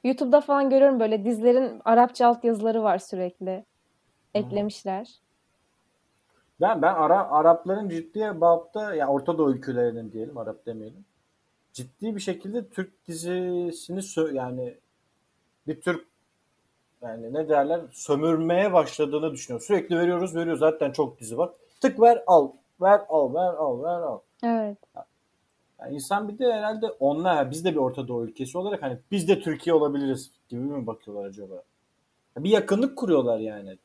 YouTube'da falan görüyorum böyle dizilerin Arapça altyazıları var sürekli. Eklemişler. Ben ben Ara, Arapların ciddi babda ya Orta Doğu ülkelerinin diyelim Arap demeyelim. Ciddi bir şekilde Türk dizisini yani bir Türk yani ne derler sömürmeye başladığını düşünüyorum. Sürekli veriyoruz veriyoruz zaten çok dizi var. Tık ver al ver al ver al ver al. Evet. Yani insan bir de herhalde onlar biz de bir Orta Doğu ülkesi olarak hani biz de Türkiye olabiliriz gibi mi bakıyorlar acaba? Bir yakınlık kuruyorlar yani.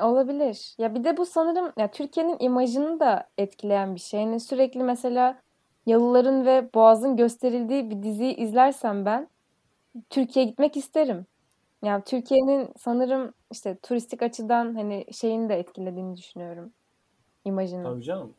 Olabilir. Ya bir de bu sanırım ya Türkiye'nin imajını da etkileyen bir şey. Yani sürekli mesela Yalıların ve Boğaz'ın gösterildiği bir diziyi izlersem ben Türkiye'ye gitmek isterim. Yani Türkiye'nin sanırım işte turistik açıdan hani şeyini de etkilediğini düşünüyorum. İmajını. Tabii canım.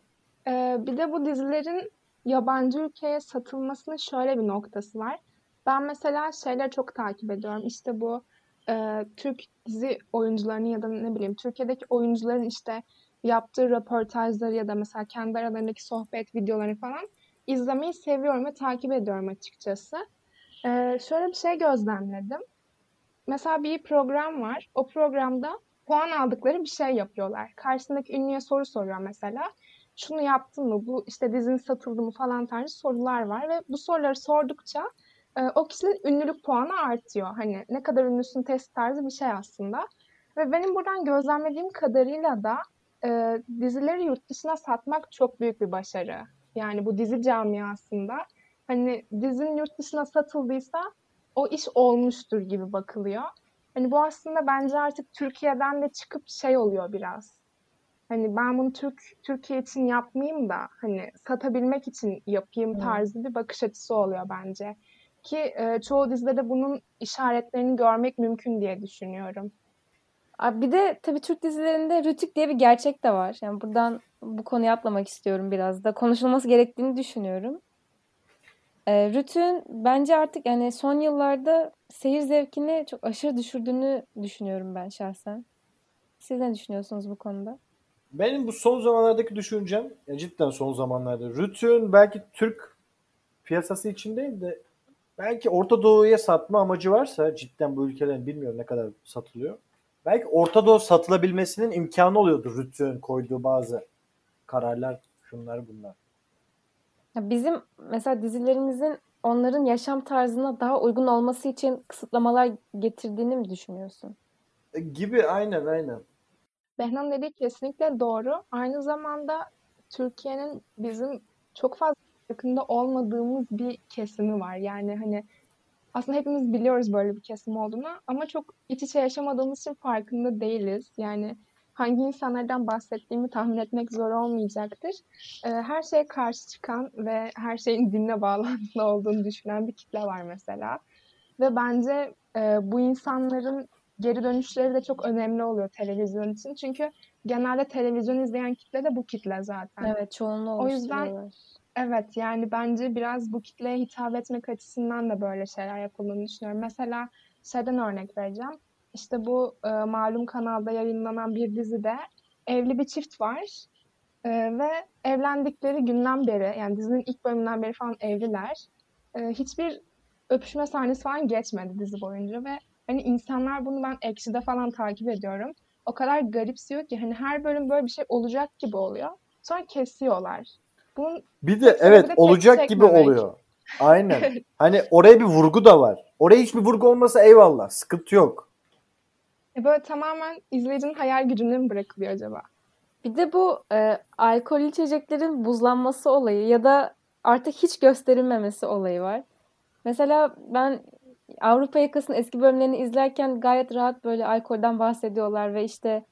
Ee, bir de bu dizilerin yabancı ülkeye satılmasının şöyle bir noktası var. Ben mesela şeyleri çok takip ediyorum. İşte bu e, Türk dizi oyuncularının ya da ne bileyim Türkiye'deki oyuncuların işte yaptığı röportajları ya da mesela kendi aralarındaki sohbet videoları falan izlemeyi seviyorum ve takip ediyorum açıkçası. Ee, şöyle bir şey gözlemledim. Mesela bir program var. O programda puan aldıkları bir şey yapıyorlar. Karşısındaki ünlüye soru soruyor mesela. Şunu yaptın mı? Bu işte dizin satıldı mı falan tarzı sorular var ve bu soruları sordukça e, o kişinin ünlülük puanı artıyor. Hani ne kadar ünlüsün test tarzı bir şey aslında. Ve benim buradan gözlemlediğim kadarıyla da e, dizileri yurt dışına satmak çok büyük bir başarı. Yani bu dizi camiasında hani dizinin yurt dışına satıldıysa o iş olmuştur gibi bakılıyor. Hani bu aslında bence artık Türkiye'den de çıkıp şey oluyor biraz. Hani ben bunu Türk Türkiye için yapmayayım da hani satabilmek için yapayım tarzı bir bakış açısı oluyor bence. Ki e, çoğu dizide de bunun işaretlerini görmek mümkün diye düşünüyorum. Abi Bir de tabii Türk dizilerinde Rütük diye bir gerçek de var. Yani buradan bu konuya atlamak istiyorum biraz da. Konuşulması gerektiğini düşünüyorum. Ee, Rütük'ün bence artık yani son yıllarda seyir zevkini çok aşırı düşürdüğünü düşünüyorum ben şahsen. Siz ne düşünüyorsunuz bu konuda? Benim bu son zamanlardaki düşüncem ya cidden son zamanlarda Rütün belki Türk piyasası için değil de belki Orta Doğu'ya satma amacı varsa cidden bu ülkelerin bilmiyorum ne kadar satılıyor. Belki Orta Doğu satılabilmesinin imkanı oluyordur Rütün koyduğu bazı kararlar şunlar bunlar. Ya bizim mesela dizilerimizin onların yaşam tarzına daha uygun olması için kısıtlamalar getirdiğini mi düşünüyorsun? E, gibi aynen aynen. Behnan dediği kesinlikle doğru. Aynı zamanda Türkiye'nin bizim çok fazla yakında olmadığımız bir kesimi var. Yani hani aslında hepimiz biliyoruz böyle bir kesim olduğunu ama çok iç içe yaşamadığımız için farkında değiliz. Yani hangi insanlardan bahsettiğimi tahmin etmek zor olmayacaktır. Ee, her şeye karşı çıkan ve her şeyin dinle bağlantılı olduğunu düşünen bir kitle var mesela. Ve bence e, bu insanların geri dönüşleri de çok önemli oluyor televizyon için. Çünkü genelde televizyon izleyen kitle de bu kitle zaten. Evet, çoğunluğu O yüzden. Evet yani bence biraz bu kitleye hitap etmek açısından da böyle şeyler yapıldığını düşünüyorum. Mesela şeyden örnek vereceğim. İşte bu e, malum kanalda yayınlanan bir dizide evli bir çift var. E, ve evlendikleri günden beri yani dizinin ilk bölümünden beri falan evliler. E, hiçbir öpüşme sahnesi falan geçmedi dizi boyunca ve hani insanlar bunu ben Ekşi'de falan takip ediyorum. O kadar garipsiyor ki hani her bölüm böyle bir şey olacak gibi oluyor. Sonra kesiyorlar. Bunun Bir de evet bir de olacak tepki gibi çekmemek. oluyor. Aynen. Hani oraya bir vurgu da var. Oraya hiçbir vurgu olmasa eyvallah. Sıkıntı yok. E, böyle tamamen izleyicinin hayal gücüne mi bırakılıyor acaba? Bir de bu e, alkol içeceklerin buzlanması olayı ya da artık hiç gösterilmemesi olayı var. Mesela ben Avrupa Yakası'nın eski bölümlerini izlerken gayet rahat böyle alkolden bahsediyorlar ve işte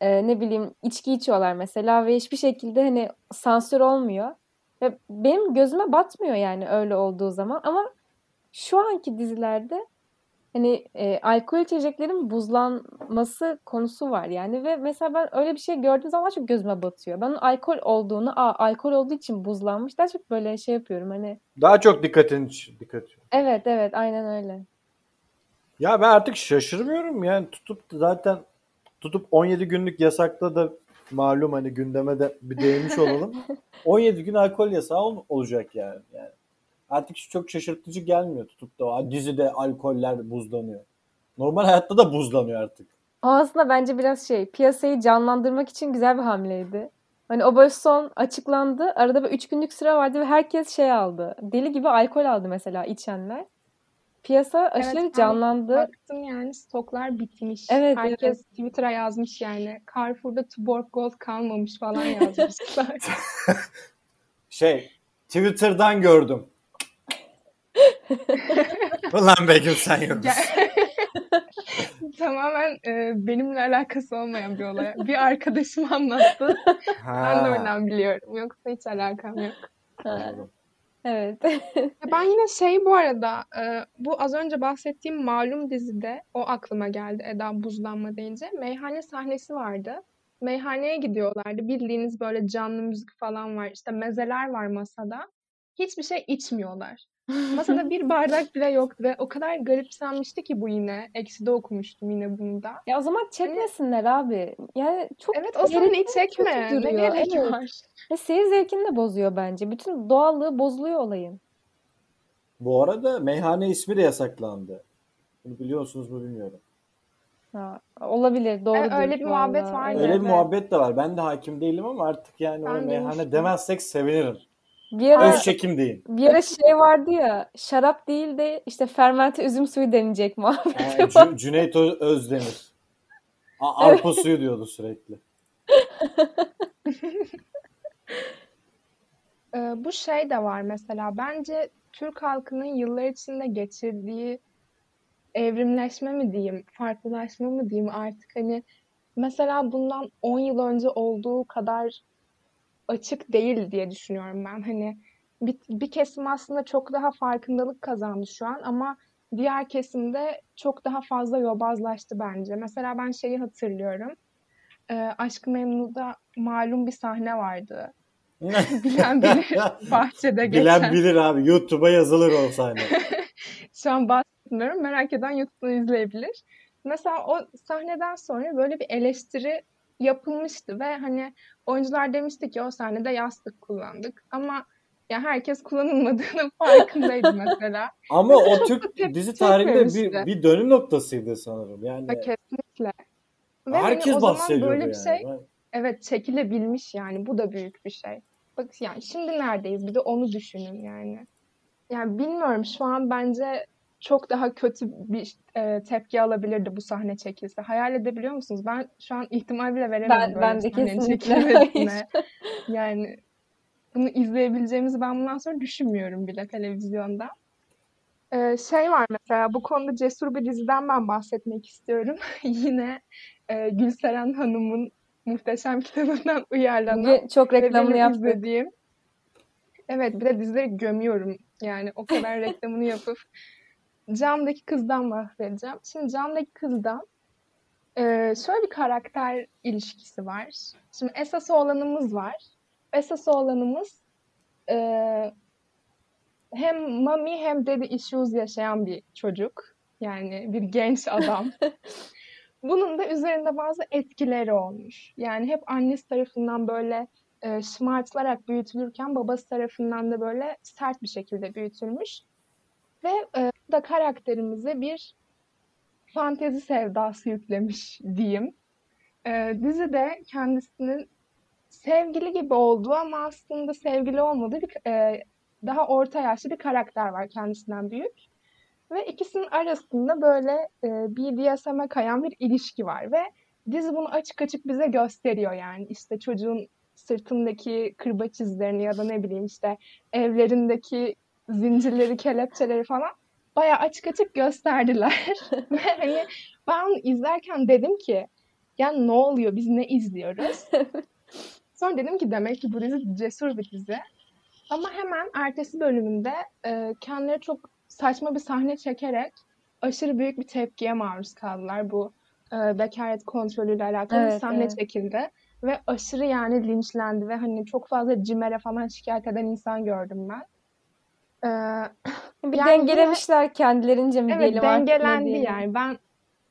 e, ne bileyim içki içiyorlar mesela ve hiçbir şekilde hani sansür olmuyor. Ve benim gözüme batmıyor yani öyle olduğu zaman ama şu anki dizilerde hani e, alkol içeceklerin buzlanması konusu var yani ve mesela ben öyle bir şey gördüğüm zaman çok gözüme batıyor. Ben alkol olduğunu, aa alkol olduğu için buzlanmış daha çok böyle şey yapıyorum hani. Daha çok dikkatin dikkat. Evet evet aynen öyle. Ya ben artık şaşırmıyorum yani tutup zaten tutup 17 günlük yasakta da malum hani gündeme de bir değinmiş olalım. 17 gün alkol yasağı ol- olacak yani. yani. Artık çok şaşırtıcı gelmiyor tutup da "Aa, dizide alkoller buzlanıyor. Normal hayatta da buzlanıyor artık. O aslında bence biraz şey piyasayı canlandırmak için güzel bir hamleydi. Hani o böyle son açıklandı. Arada bir 3 günlük süre vardı ve herkes şey aldı. Deli gibi alkol aldı mesela içenler. Piyasa aşırı ben canlandı. Baktım yani stoklar bitmiş. Evet, Herkes Twitter'a yazmış yani. Carrefour'da Tuborg Gold kalmamış falan yazmışlar. Şey Twitter'dan gördüm. Ulan Begüm sen yoksun. Tamamen e, benimle alakası olmayan bir olay. Bir arkadaşım anlattı. Ben de oradan biliyorum. Yoksa hiç alakam yok. Ha, evet. Ya Ben yine şey bu arada e, bu az önce bahsettiğim malum dizide o aklıma geldi Eda buzlanma deyince. Meyhane sahnesi vardı. Meyhaneye gidiyorlardı. Bildiğiniz böyle canlı müzik falan var. İşte mezeler var masada. Hiçbir şey içmiyorlar. Masada bir bardak bile yoktu ve o kadar garipsenmişti ki bu yine. Eksi'de okumuştum yine bunu da. Ya o zaman çekmesinler abi. Yani çok Evet o sahneyi gereksiz çekme. Ne gerek Evet. var? Ve seyir zevkini de bozuyor bence. Bütün doğallığı bozuluyor olayın. Bu arada meyhane ismi de yasaklandı. Bunu biliyorsunuz mu bilmiyorum. Ha, olabilir. Doğrudur. öyle bir muhabbet vardı. Öyle bir muhabbet de var. Ben de hakim değilim ama artık yani Ben o meyhane duymuştum. demezsek sevinirim. Bir ara, Öz çekim deyin. bir ara şey vardı ya şarap değil de işte fermente üzüm suyu denilecek muhabbeti Yani var. Cü- Cüneyt Özdemir. A- Arpa suyu diyordu sürekli. Ee, bu şey de var mesela. Bence Türk halkının yıllar içinde geçirdiği evrimleşme mi diyeyim, farklılaşma mı diyeyim artık hani mesela bundan 10 yıl önce olduğu kadar açık değil diye düşünüyorum ben. Hani bir, bir kesim aslında çok daha farkındalık kazandı şu an ama diğer kesimde çok daha fazla yobazlaştı bence. Mesela ben şeyi hatırlıyorum. Ee, Aşk-ı Memnu'da malum bir sahne vardı. Bilen bilir bahçede Bilen geçen. bilir abi. YouTube'a yazılır o sahne. Şu an bahsetmiyorum. Merak eden YouTube'dan izleyebilir. Mesela o sahneden sonra böyle bir eleştiri yapılmıştı ve hani oyuncular demişti ki o sahnede yastık kullandık. Ama ya herkes kullanılmadığının farkındaydı mesela. Ama o Türk dizi tarihinde bir, bir dönüm noktasıydı sanırım. Yani Ve kesinlikle. Ve hani herkes o zaman böyle bir yani. şey Ben- evet çekilebilmiş yani. Bu da büyük bir şey. Bak yani şimdi neredeyiz? Bir de onu düşünün yani. Yani bilmiyorum şu an bence çok daha kötü bir e, tepki alabilirdi bu sahne çekilse. Hayal edebiliyor musunuz? Ben şu an ihtimal bile veremiyorum Ben, böyle ben de kesinlikle. Yani bunu izleyebileceğimizi ben bundan sonra düşünmüyorum bile televizyonda. Ee, şey var mesela bu konuda cesur bir diziden ben bahsetmek istiyorum. Yine e, Gülseren Hanım'ın muhteşem kitabından uyarlanan çok reklamını yaptık. izlediğim. Evet bir de dizileri gömüyorum. Yani o kadar reklamını yapıp Camdaki Kız'dan bahsedeceğim. Şimdi Camdaki Kız'dan e, şöyle bir karakter ilişkisi var. Şimdi esas oğlanımız var. Esas oğlanımız e, hem mommy hem daddy issues yaşayan bir çocuk. Yani bir genç adam. Bunun da üzerinde bazı etkileri olmuş. Yani hep annesi tarafından böyle e, şımartılarak büyütülürken babası tarafından da böyle sert bir şekilde büyütülmüş. Ve e, da karakterimize bir fantezi sevdası yüklemiş diyeyim. Ee, dizide kendisinin sevgili gibi olduğu ama aslında sevgili olmadığı bir e, daha orta yaşlı bir karakter var kendisinden büyük. Ve ikisinin arasında böyle e, BDSM'e kayan bir ilişki var ve dizi bunu açık açık bize gösteriyor yani işte çocuğun sırtındaki kırbaç izlerini ya da ne bileyim işte evlerindeki zincirleri, kelepçeleri falan bayağı açık açık gösterdiler. Ve hani ben onu izlerken dedim ki ya ne oluyor biz ne izliyoruz? Sonra dedim ki demek ki bu dizi cesur bir dizi. Ama hemen ertesi bölümünde e, kendileri çok saçma bir sahne çekerek aşırı büyük bir tepkiye maruz kaldılar. Bu e, bekaret kontrolüyle alakalı bir Evet, sahne evet. çekildi. Ve aşırı yani linçlendi ve hani çok fazla CİMER'e falan şikayet eden insan gördüm ben. Ee, Bir Yani dengelemişler kendilerince mi evet diyelim dengelendi diyelim. yani. Ben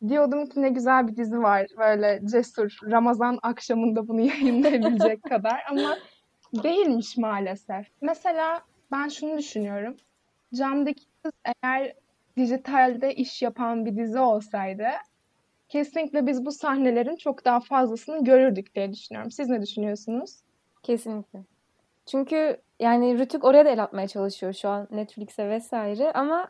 diyordum ki ne güzel bir dizi var böyle cesur Ramazan akşamında bunu yayınlayabilecek kadar ama değilmiş maalesef. Mesela ben şunu düşünüyorum. Camdaki Kız eğer dijitalde iş yapan bir dizi olsaydı kesinlikle biz bu sahnelerin çok daha fazlasını görürdük diye düşünüyorum. Siz ne düşünüyorsunuz? Kesinlikle. Çünkü yani Rütük oraya da el atmaya çalışıyor şu an Netflix'e vesaire ama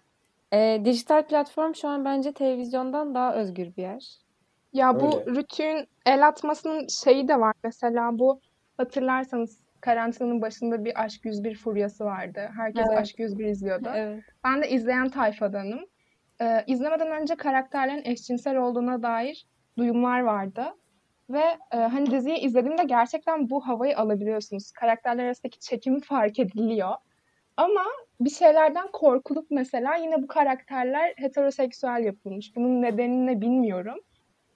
e, dijital platform şu an bence televizyondan daha özgür bir yer. Ya bu Öyle. Rütük'ün el atmasının şeyi de var. Mesela bu hatırlarsanız karantinanın başında bir Aşk 101 furyası vardı. Herkes Evet. Aşk 101 izliyordu. Evet. Ben de izleyen tayfadanım. Ee, izlemeden önce karakterlerin eşcinsel olduğuna dair duyumlar vardı. Ve e, hani diziyi izlediğimde gerçekten bu havayı alabiliyorsunuz. Karakterler arasındaki çekim fark ediliyor. Ama bir şeylerden korkulup mesela yine bu karakterler heteroseksüel yapılmış. Bunun nedenini ne bilmiyorum.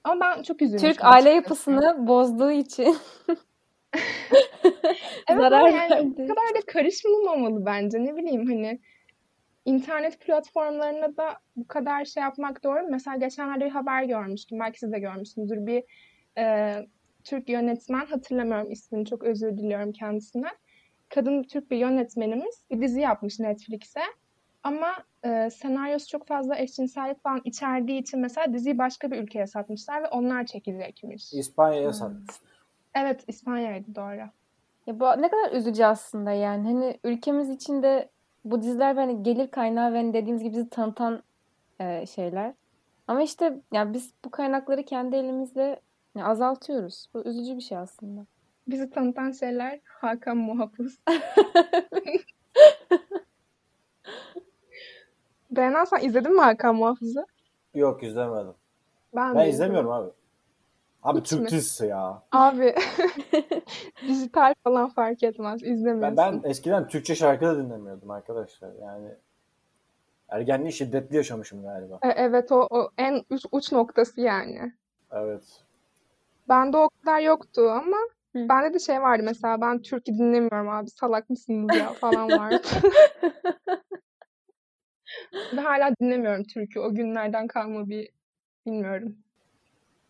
Ama ben çok üzülmüştüm Türk aile yapısını bozduğu için Evet zarar yani verdi. bu kadar da karışmamalı bence. Ne bileyim hani internet platformlarına da bu kadar şey yapmak doğru? Mesela geçenlerde bir haber görmüştüm. Belki siz de görmüşsünüzdür. Bir e, Türk yönetmen hatırlamıyorum ismini. Çok özür diliyorum kendisinden. Kadın Türk bir yönetmenimiz bir dizi yapmış Netflix'e. Ama e, senaryosu çok fazla eşcinsellik falan içerdiği için mesela diziyi başka bir ülkeye satmışlar ve onlar çekilecekmiş. İspanya'ya Hmm. satmış. Evet İspanya'ydı doğru. Ya bu ne kadar üzücü aslında yani. Hani ülkemiz içinde bu diziler hani gelir kaynağı ve hani dediğimiz gibi bizi tanıtan e, şeyler. Ama işte yani biz bu kaynakları kendi elimizle yani azaltıyoruz. Bu üzücü bir şey aslında. Bizi tanıtan şeyler Hakan Muhafız. Berna sen izledin mi Hakan Muhafız'ı? Yok izlemedim. Ben, Ben izlemiyorum abi. Abi Hiç Türk mi? dizisi ya. Abi dijital falan fark etmez. Ben, izlemiyorsun. ben eskiden Türkçe şarkı da dinlemiyordum arkadaşlar. Yani ergenliği şiddetli yaşamışım galiba. E, evet o, o en uç, uç noktası yani. Evet. Bende o kadar yoktu ama Hı. bende de şey vardı mesela ben Türk'ü dinlemiyorum abi salak mısınız ya falan vardı. Ve hala dinlemiyorum Türk'ü. O günlerden kalma bir bilmiyorum.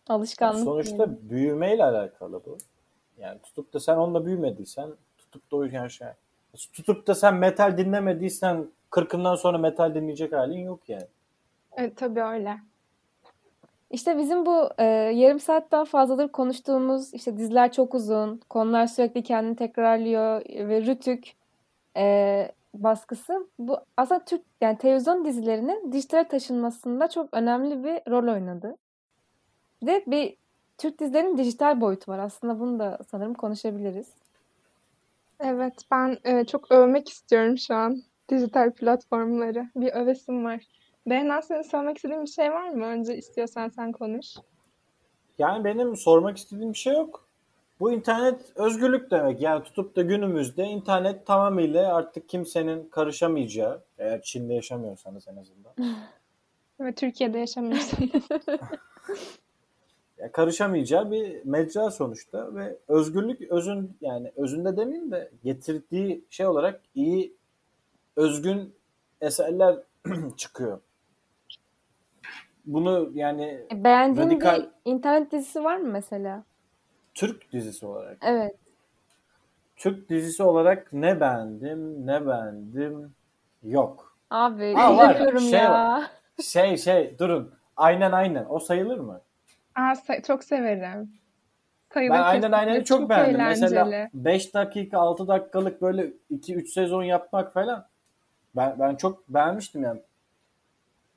Alışkanlık Sonuçta diyelim. büyümeyle alakalı bu. Yani tutup da sen onunla büyümediysen tutup da o yani şey. Tutup da sen metal dinlemediysen kırkından sonra metal dinleyecek halin yok yani. Evet tabii öyle. İşte bizim bu e, yarım saatten fazladır konuştuğumuz işte diziler çok uzun, konular sürekli kendini tekrarlıyor ve Rütük e, baskısı bu aslında Türk yani televizyon dizilerinin dijitale taşınmasında çok önemli bir rol oynadı. Bir de bir Türk dizilerinin dijital boyutu var. Aslında bunu da sanırım konuşabiliriz. Evet, ben e, çok övmek istiyorum şu an dijital platformları. Bir övesim var. Berna senin söylemek istediğin bir şey var mı? Önce istiyorsan sen konuş. Yani benim sormak istediğim bir şey yok. Bu internet özgürlük demek. Yani tutup da günümüzde internet tamamıyla artık kimsenin karışamayacağı, eğer Çin'de yaşamıyorsanız en azından, Ve Türkiye'de yaşamıyorsun. ya karışamayacağı bir mecra sonuçta ve özgürlük özün yani özünde demeyeyim de getirdiği şey olarak iyi özgün eserler çıkıyor. Bunu yani E, Beğendiğin Radikal- bir internet dizisi var mı mesela? Türk dizisi olarak Evet. Türk dizisi olarak ne beğendim, ne beğendim yok. Abi Ha, var. Şey ya. Şey şey durun. Aynen aynen. O sayılır mı? Aa, sa- çok severim. Sayılır Ben aynen aynen çok, Çok beğendim. eğlenceli. Mesela 5 dakika 6 dakikalık böyle 2-3 sezon yapmak falan. Ben ben çok beğenmiştim yani.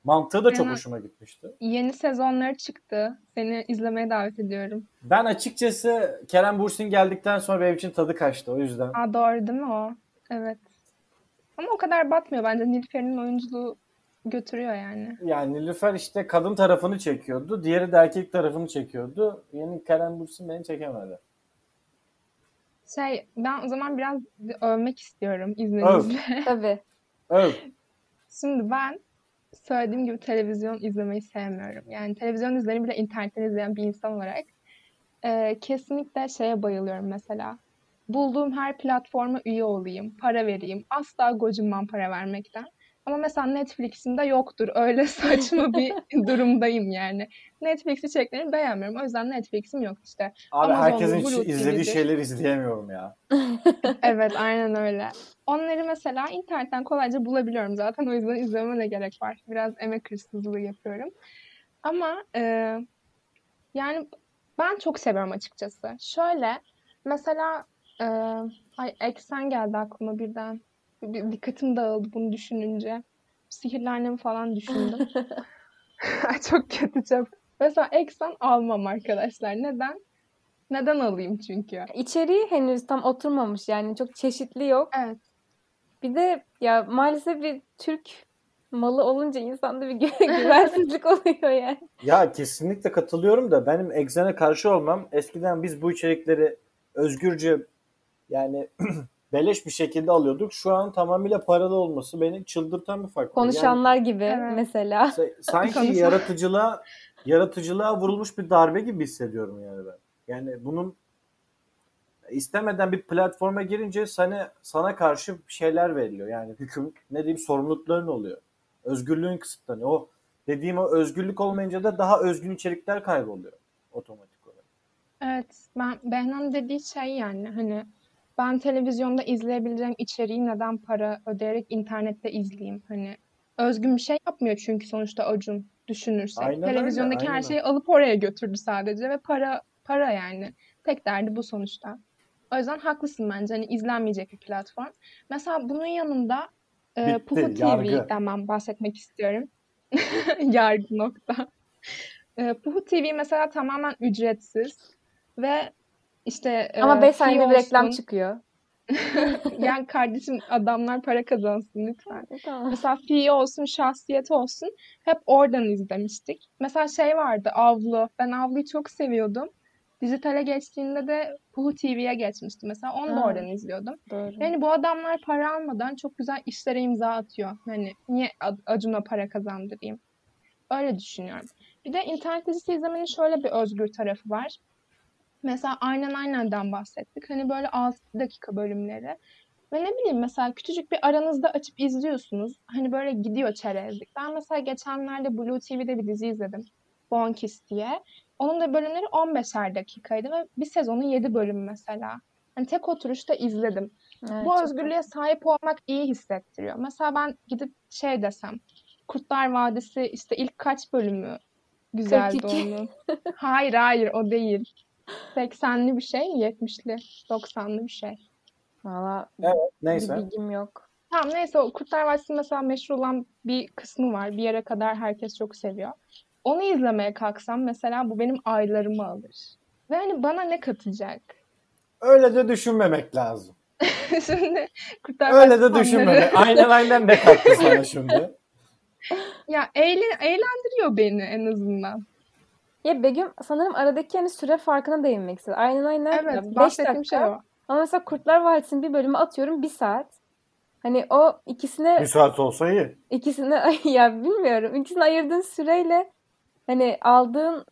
Mantığı da çok Yani- hoşuma gitmişti. Yeni sezonları çıktı. Seni izlemeye davet ediyorum. Ben açıkçası Kerem Bursin geldikten sonra benim için tadı kaçtı o yüzden. Aa, doğru değil mi o? Evet. Ama o kadar batmıyor bence. Nilüfer'in oyunculuğu götürüyor yani. Yani Nilüfer işte kadın tarafını çekiyordu. Diğeri de erkek tarafını çekiyordu. Yeni Kerem Bursin beni çekemedi. Şey, ben o zaman biraz övmek istiyorum izninizle. Tabii. Öv. Şimdi ben söylediğim gibi televizyon izlemeyi sevmiyorum. Yani televizyon izlerim bile internetten izleyen bir insan olarak e, kesinlikle şeye bayılıyorum mesela. Bulduğum her platforma üye olayım, para vereyim. Asla gocunmam para vermekten. Ama mesela Netflix'in de yoktur. Öyle saçma bir durumdayım yani. Netflix içeriklerini beğenmiyorum. O yüzden Netflix'im yok işte. Abi Amazon'dur, herkesin Blue izlediği TV'dir. şeyleri izleyemiyorum ya. Evet, aynen öyle. Onları mesela internetten kolayca bulabiliyorum zaten. O yüzden izlememe ne gerek var? Biraz emek hırsızlığı yapıyorum. Ama e, yani ben çok seviyorum açıkçası. Şöyle mesela e, ay eksen geldi aklıma birden. Bir, dikkatim dağıldı bunu düşününce. Sihirli annemi falan düşündüm. Çok kötü çok. Mesela eksen almam arkadaşlar. Neden? Neden alayım çünkü? İçeriği henüz tam oturmamış yani çok çeşitli yok. Evet. Bir de ya maalesef bir Türk malı olunca insanda bir gü- güvensizlik oluyor yani. Ya kesinlikle katılıyorum da benim Exxen'e karşı olmam eskiden biz bu içerikleri özgürce yani beleş bir şekilde alıyorduk. Şu an tamamıyla paralı olması beni çıldırtan bir. Yani Konuşanlar gibi Evet. mesela. sa- sanki Konuşan- yaratıcılığa yaratıcılığa vurulmuş bir darbe gibi hissediyorum yani ben. Yani bunun istemeden bir platforma girince sana sana karşı şeyler veriliyor. Yani hüküm ne diyeyim sorumlulukların oluyor. Özgürlüğün kısıtlanıyor. O dediğim o özgürlük olmayınca da daha özgün içerikler kayboluyor otomatik olarak. Evet, ben Behnan dediği şey yani hani ben televizyonda izleyebileceğim içeriği neden para ödeyerek internette izleyeyim? Hani özgün bir şey yapmıyor çünkü sonuçta Acun düşünürsek. Aynen Televizyondaki her aynen. şeyi alıp oraya götürdü sadece ve para para yani. Tek derdi bu sonuçta. O yüzden haklısın bence. Hani izlenmeyecek bir platform. Mesela bunun yanında e, Bitti, yargı. TV'den ben bahsetmek istiyorum. Yargı nokta. E, Puhu TV mesela tamamen ücretsiz ve işte Ama e, 5 fee saniyede bir reklam olsun. çıkıyor. Yani kardeşim adamlar para kazansın lütfen. Tamam. Mesela fee olsun, şahsiyet olsun. Hep oradan izlemiştik. Mesela şey vardı Avlu. Ben Avlu'yu çok seviyordum. Dijitale geçtiğinde de Puhu TV'ye geçmişti. Mesela onu da Ha. oradan izliyordum. Doğru. Yani bu adamlar para almadan çok güzel işlere imza atıyor. Hani niye Acun'a para kazandırayım? Öyle düşünüyorum. Bir de internet dizisi izlemenin şöyle bir özgür tarafı var. Mesela Aynen Aynen'den bahsettik. Hani böyle 6 dakika bölümleri. Ve ne bileyim mesela küçücük bir aranızda açıp izliyorsunuz. Hani böyle gidiyor çerezlik. Ben mesela geçenlerde Blue TV'de bir dizi izledim. Bonkis diye. Onun da bölümleri 15'er dakikaydı ve bir sezonu 7 bölüm mesela. Hani tek oturuşta izledim. Evet, Bu çok özgürlüğe sahip olmak iyi hissettiriyor. Mesela ben gidip şey desem, Kurtlar Vadisi işte ilk kaç bölümü güzeldi 42. onun? Hayır hayır o değil. 80'li bir şey, 70'li, 90'lı bir şey. Valla Neyse. bir bilgim yok. Tamam neyse o Kurtlar Vadisi mesela meşhur olan bir kısmı var. Bir yere kadar herkes çok seviyor. Onu izlemeye kalksam mesela bu benim aylarımı alır. Ve hani bana ne katacak? Öyle de düşünmemek lazım. Şimdi Kurtlar Öyle Vadisi de düşünmemek. Aynen aynen ne kattı sana şimdi? Ya eğlen, eğlendiriyor beni en azından. Ya Begüm sanırım aradaki hani süre farkına değinmek istedi. Aynen aynen. Evet, 5 bahsettiğim dakika. şey o. Ama mesela Kurtlar Vadisi'nin bir bölümü atıyorum bir saat. Hani o ikisine Bir saat olsa iyi. ikisine ya bilmiyorum. İkisine ayırdığın süreyle hani aldığın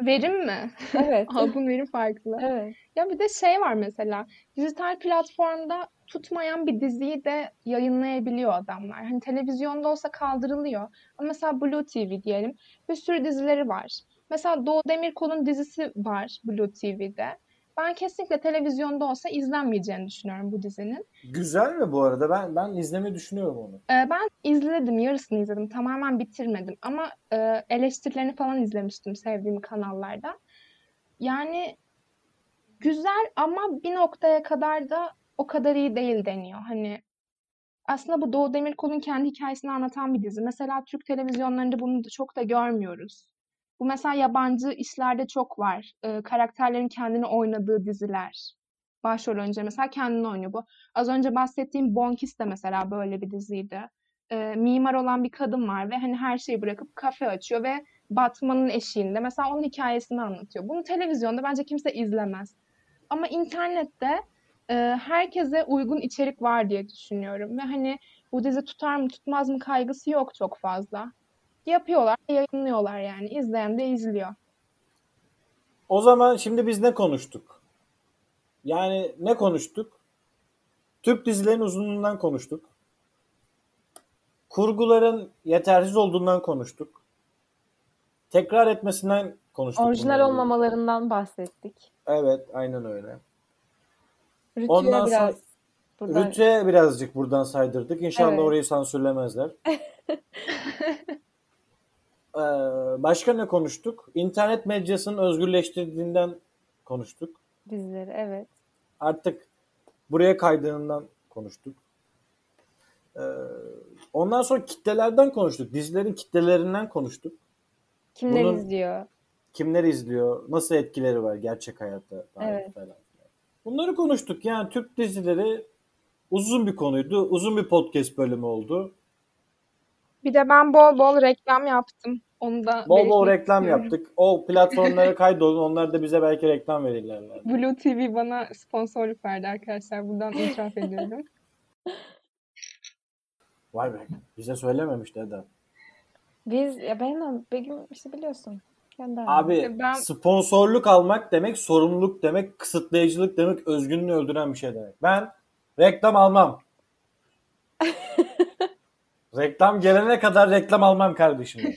Verim mi? evet. Aldığım verim farklı. evet. Ya bir de şey var mesela. Dijital platformda tutmayan bir diziyi de yayınlayabiliyor adamlar. Hani televizyonda olsa kaldırılıyor. Ama mesela Blue TV diyelim. Bir sürü dizileri var. Mesela Doğu Demirkol'un dizisi var Blue TV'de. Ben kesinlikle televizyonda olsa izlenmeyeceğini düşünüyorum bu dizinin. Güzel mi bu arada? Ben ben izlemeyi düşünüyorum onu. Ee, ben izledim, yarısını izledim. Tamamen bitirmedim ama e, eleştirilerini falan izlemiştim sevdiğim kanallarda. Yani güzel ama bir noktaya kadar da o kadar iyi değil deniyor. Hani aslında bu Doğu Demirkol'un kendi hikayesini anlatan bir dizi. Mesela Türk televizyonlarında bunu da çok da görmüyoruz. Bu mesela yabancı işlerde çok var. Ee, karakterlerin kendini oynadığı diziler. Başrol oyuncu mesela kendini oynuyor. Bu az önce bahsettiğim Bonkis de mesela böyle bir diziydi. Ee, mimar olan bir kadın var ve hani her şeyi bırakıp kafe açıyor ve Batman'ın eşiğinde mesela onun hikayesini anlatıyor. Bunu televizyonda bence kimse izlemez. Ama internette e, herkese uygun içerik var diye düşünüyorum ve hani bu dizi tutar mı tutmaz mı kaygısı yok çok fazla. Yapıyorlar, yayınlıyorlar yani. İzleyen de izliyor. O zaman şimdi biz ne konuştuk? Yani ne konuştuk? Türk dizilerin uzunluğundan konuştuk. Kurguların yetersiz olduğundan konuştuk. Tekrar etmesinden konuştuk. Orijinal olmamalarından bahsettik. Evet, aynen öyle. Rütü'ye Ondan biraz sonra- buradan Rütü'ye birazcık buradan saydırdık. İnşallah Evet. orayı sansürlemezler. Ee, başka ne konuştuk? İnternet medyasının özgürleştirdiğinden konuştuk. dizileri evet. Artık buraya kaydığından konuştuk. Ee, ondan sonra kitlelerden konuştuk. Dizilerin kitlelerinden konuştuk. Kimler Bunun- izliyor? Kimler izliyor? Nasıl etkileri var gerçek hayatta? Evet. falan. Bunları konuştuk. Yani Türk dizileri uzun bir konuydu. Uzun bir podcast bölümü oldu. Bir de ben bol bol reklam yaptım. Onu da Bol bol reklam istiyorum. yaptık. O platformlara kaydolun. Onlar da bize belki reklam verirler. Blue TV bana sponsorluk verdi arkadaşlar. Buradan itiraf ediyorum. Vay be. Bize söylememişti Eda. Biz ya ben Begüm işte biliyorsun. Aramızda. Abi Ben- sponsorluk almak demek sorumluluk demek, kısıtlayıcılık demek, özgünlüğü öldüren bir şey demek. Ben reklam almam. reklam gelene kadar reklam almam kardeşim.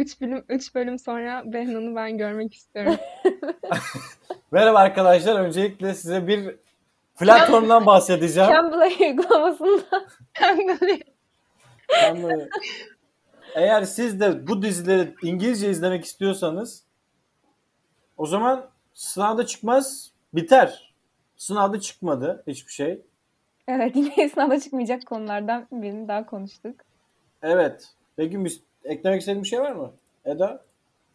3 bölüm 3 bölüm sonra Behnan'ı ben görmek istiyorum. Merhaba arkadaşlar. Öncelikle size bir platformdan bahsedeceğim. Cambly uygulamasında Yani eğer siz de bu dizileri İngilizce izlemek istiyorsanız o zaman sınavda çıkmaz biter. Sınavda çıkmadı hiçbir şey. evet yine sınavda çıkmayacak konulardan birini daha konuştuk. Evet. Peki eklemek istediğin bir şey var mı? Eda?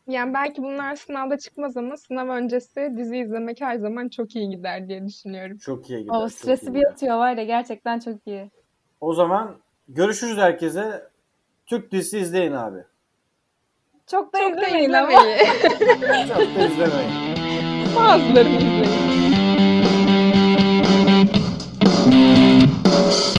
Yani belki bunlar sınavda çıkmaz ama sınav öncesi dizi izlemek her zaman çok iyi gider diye düşünüyorum. Çok iyi gider. O stresi bir atıyor var ya gerçekten çok iyi. O zaman görüşürüz herkese. Türk dizisi izleyin abi. Çok da Çok da izlemeyin ama. izlemeyi. Çok da izlemeyin. Bazılarını izleyin.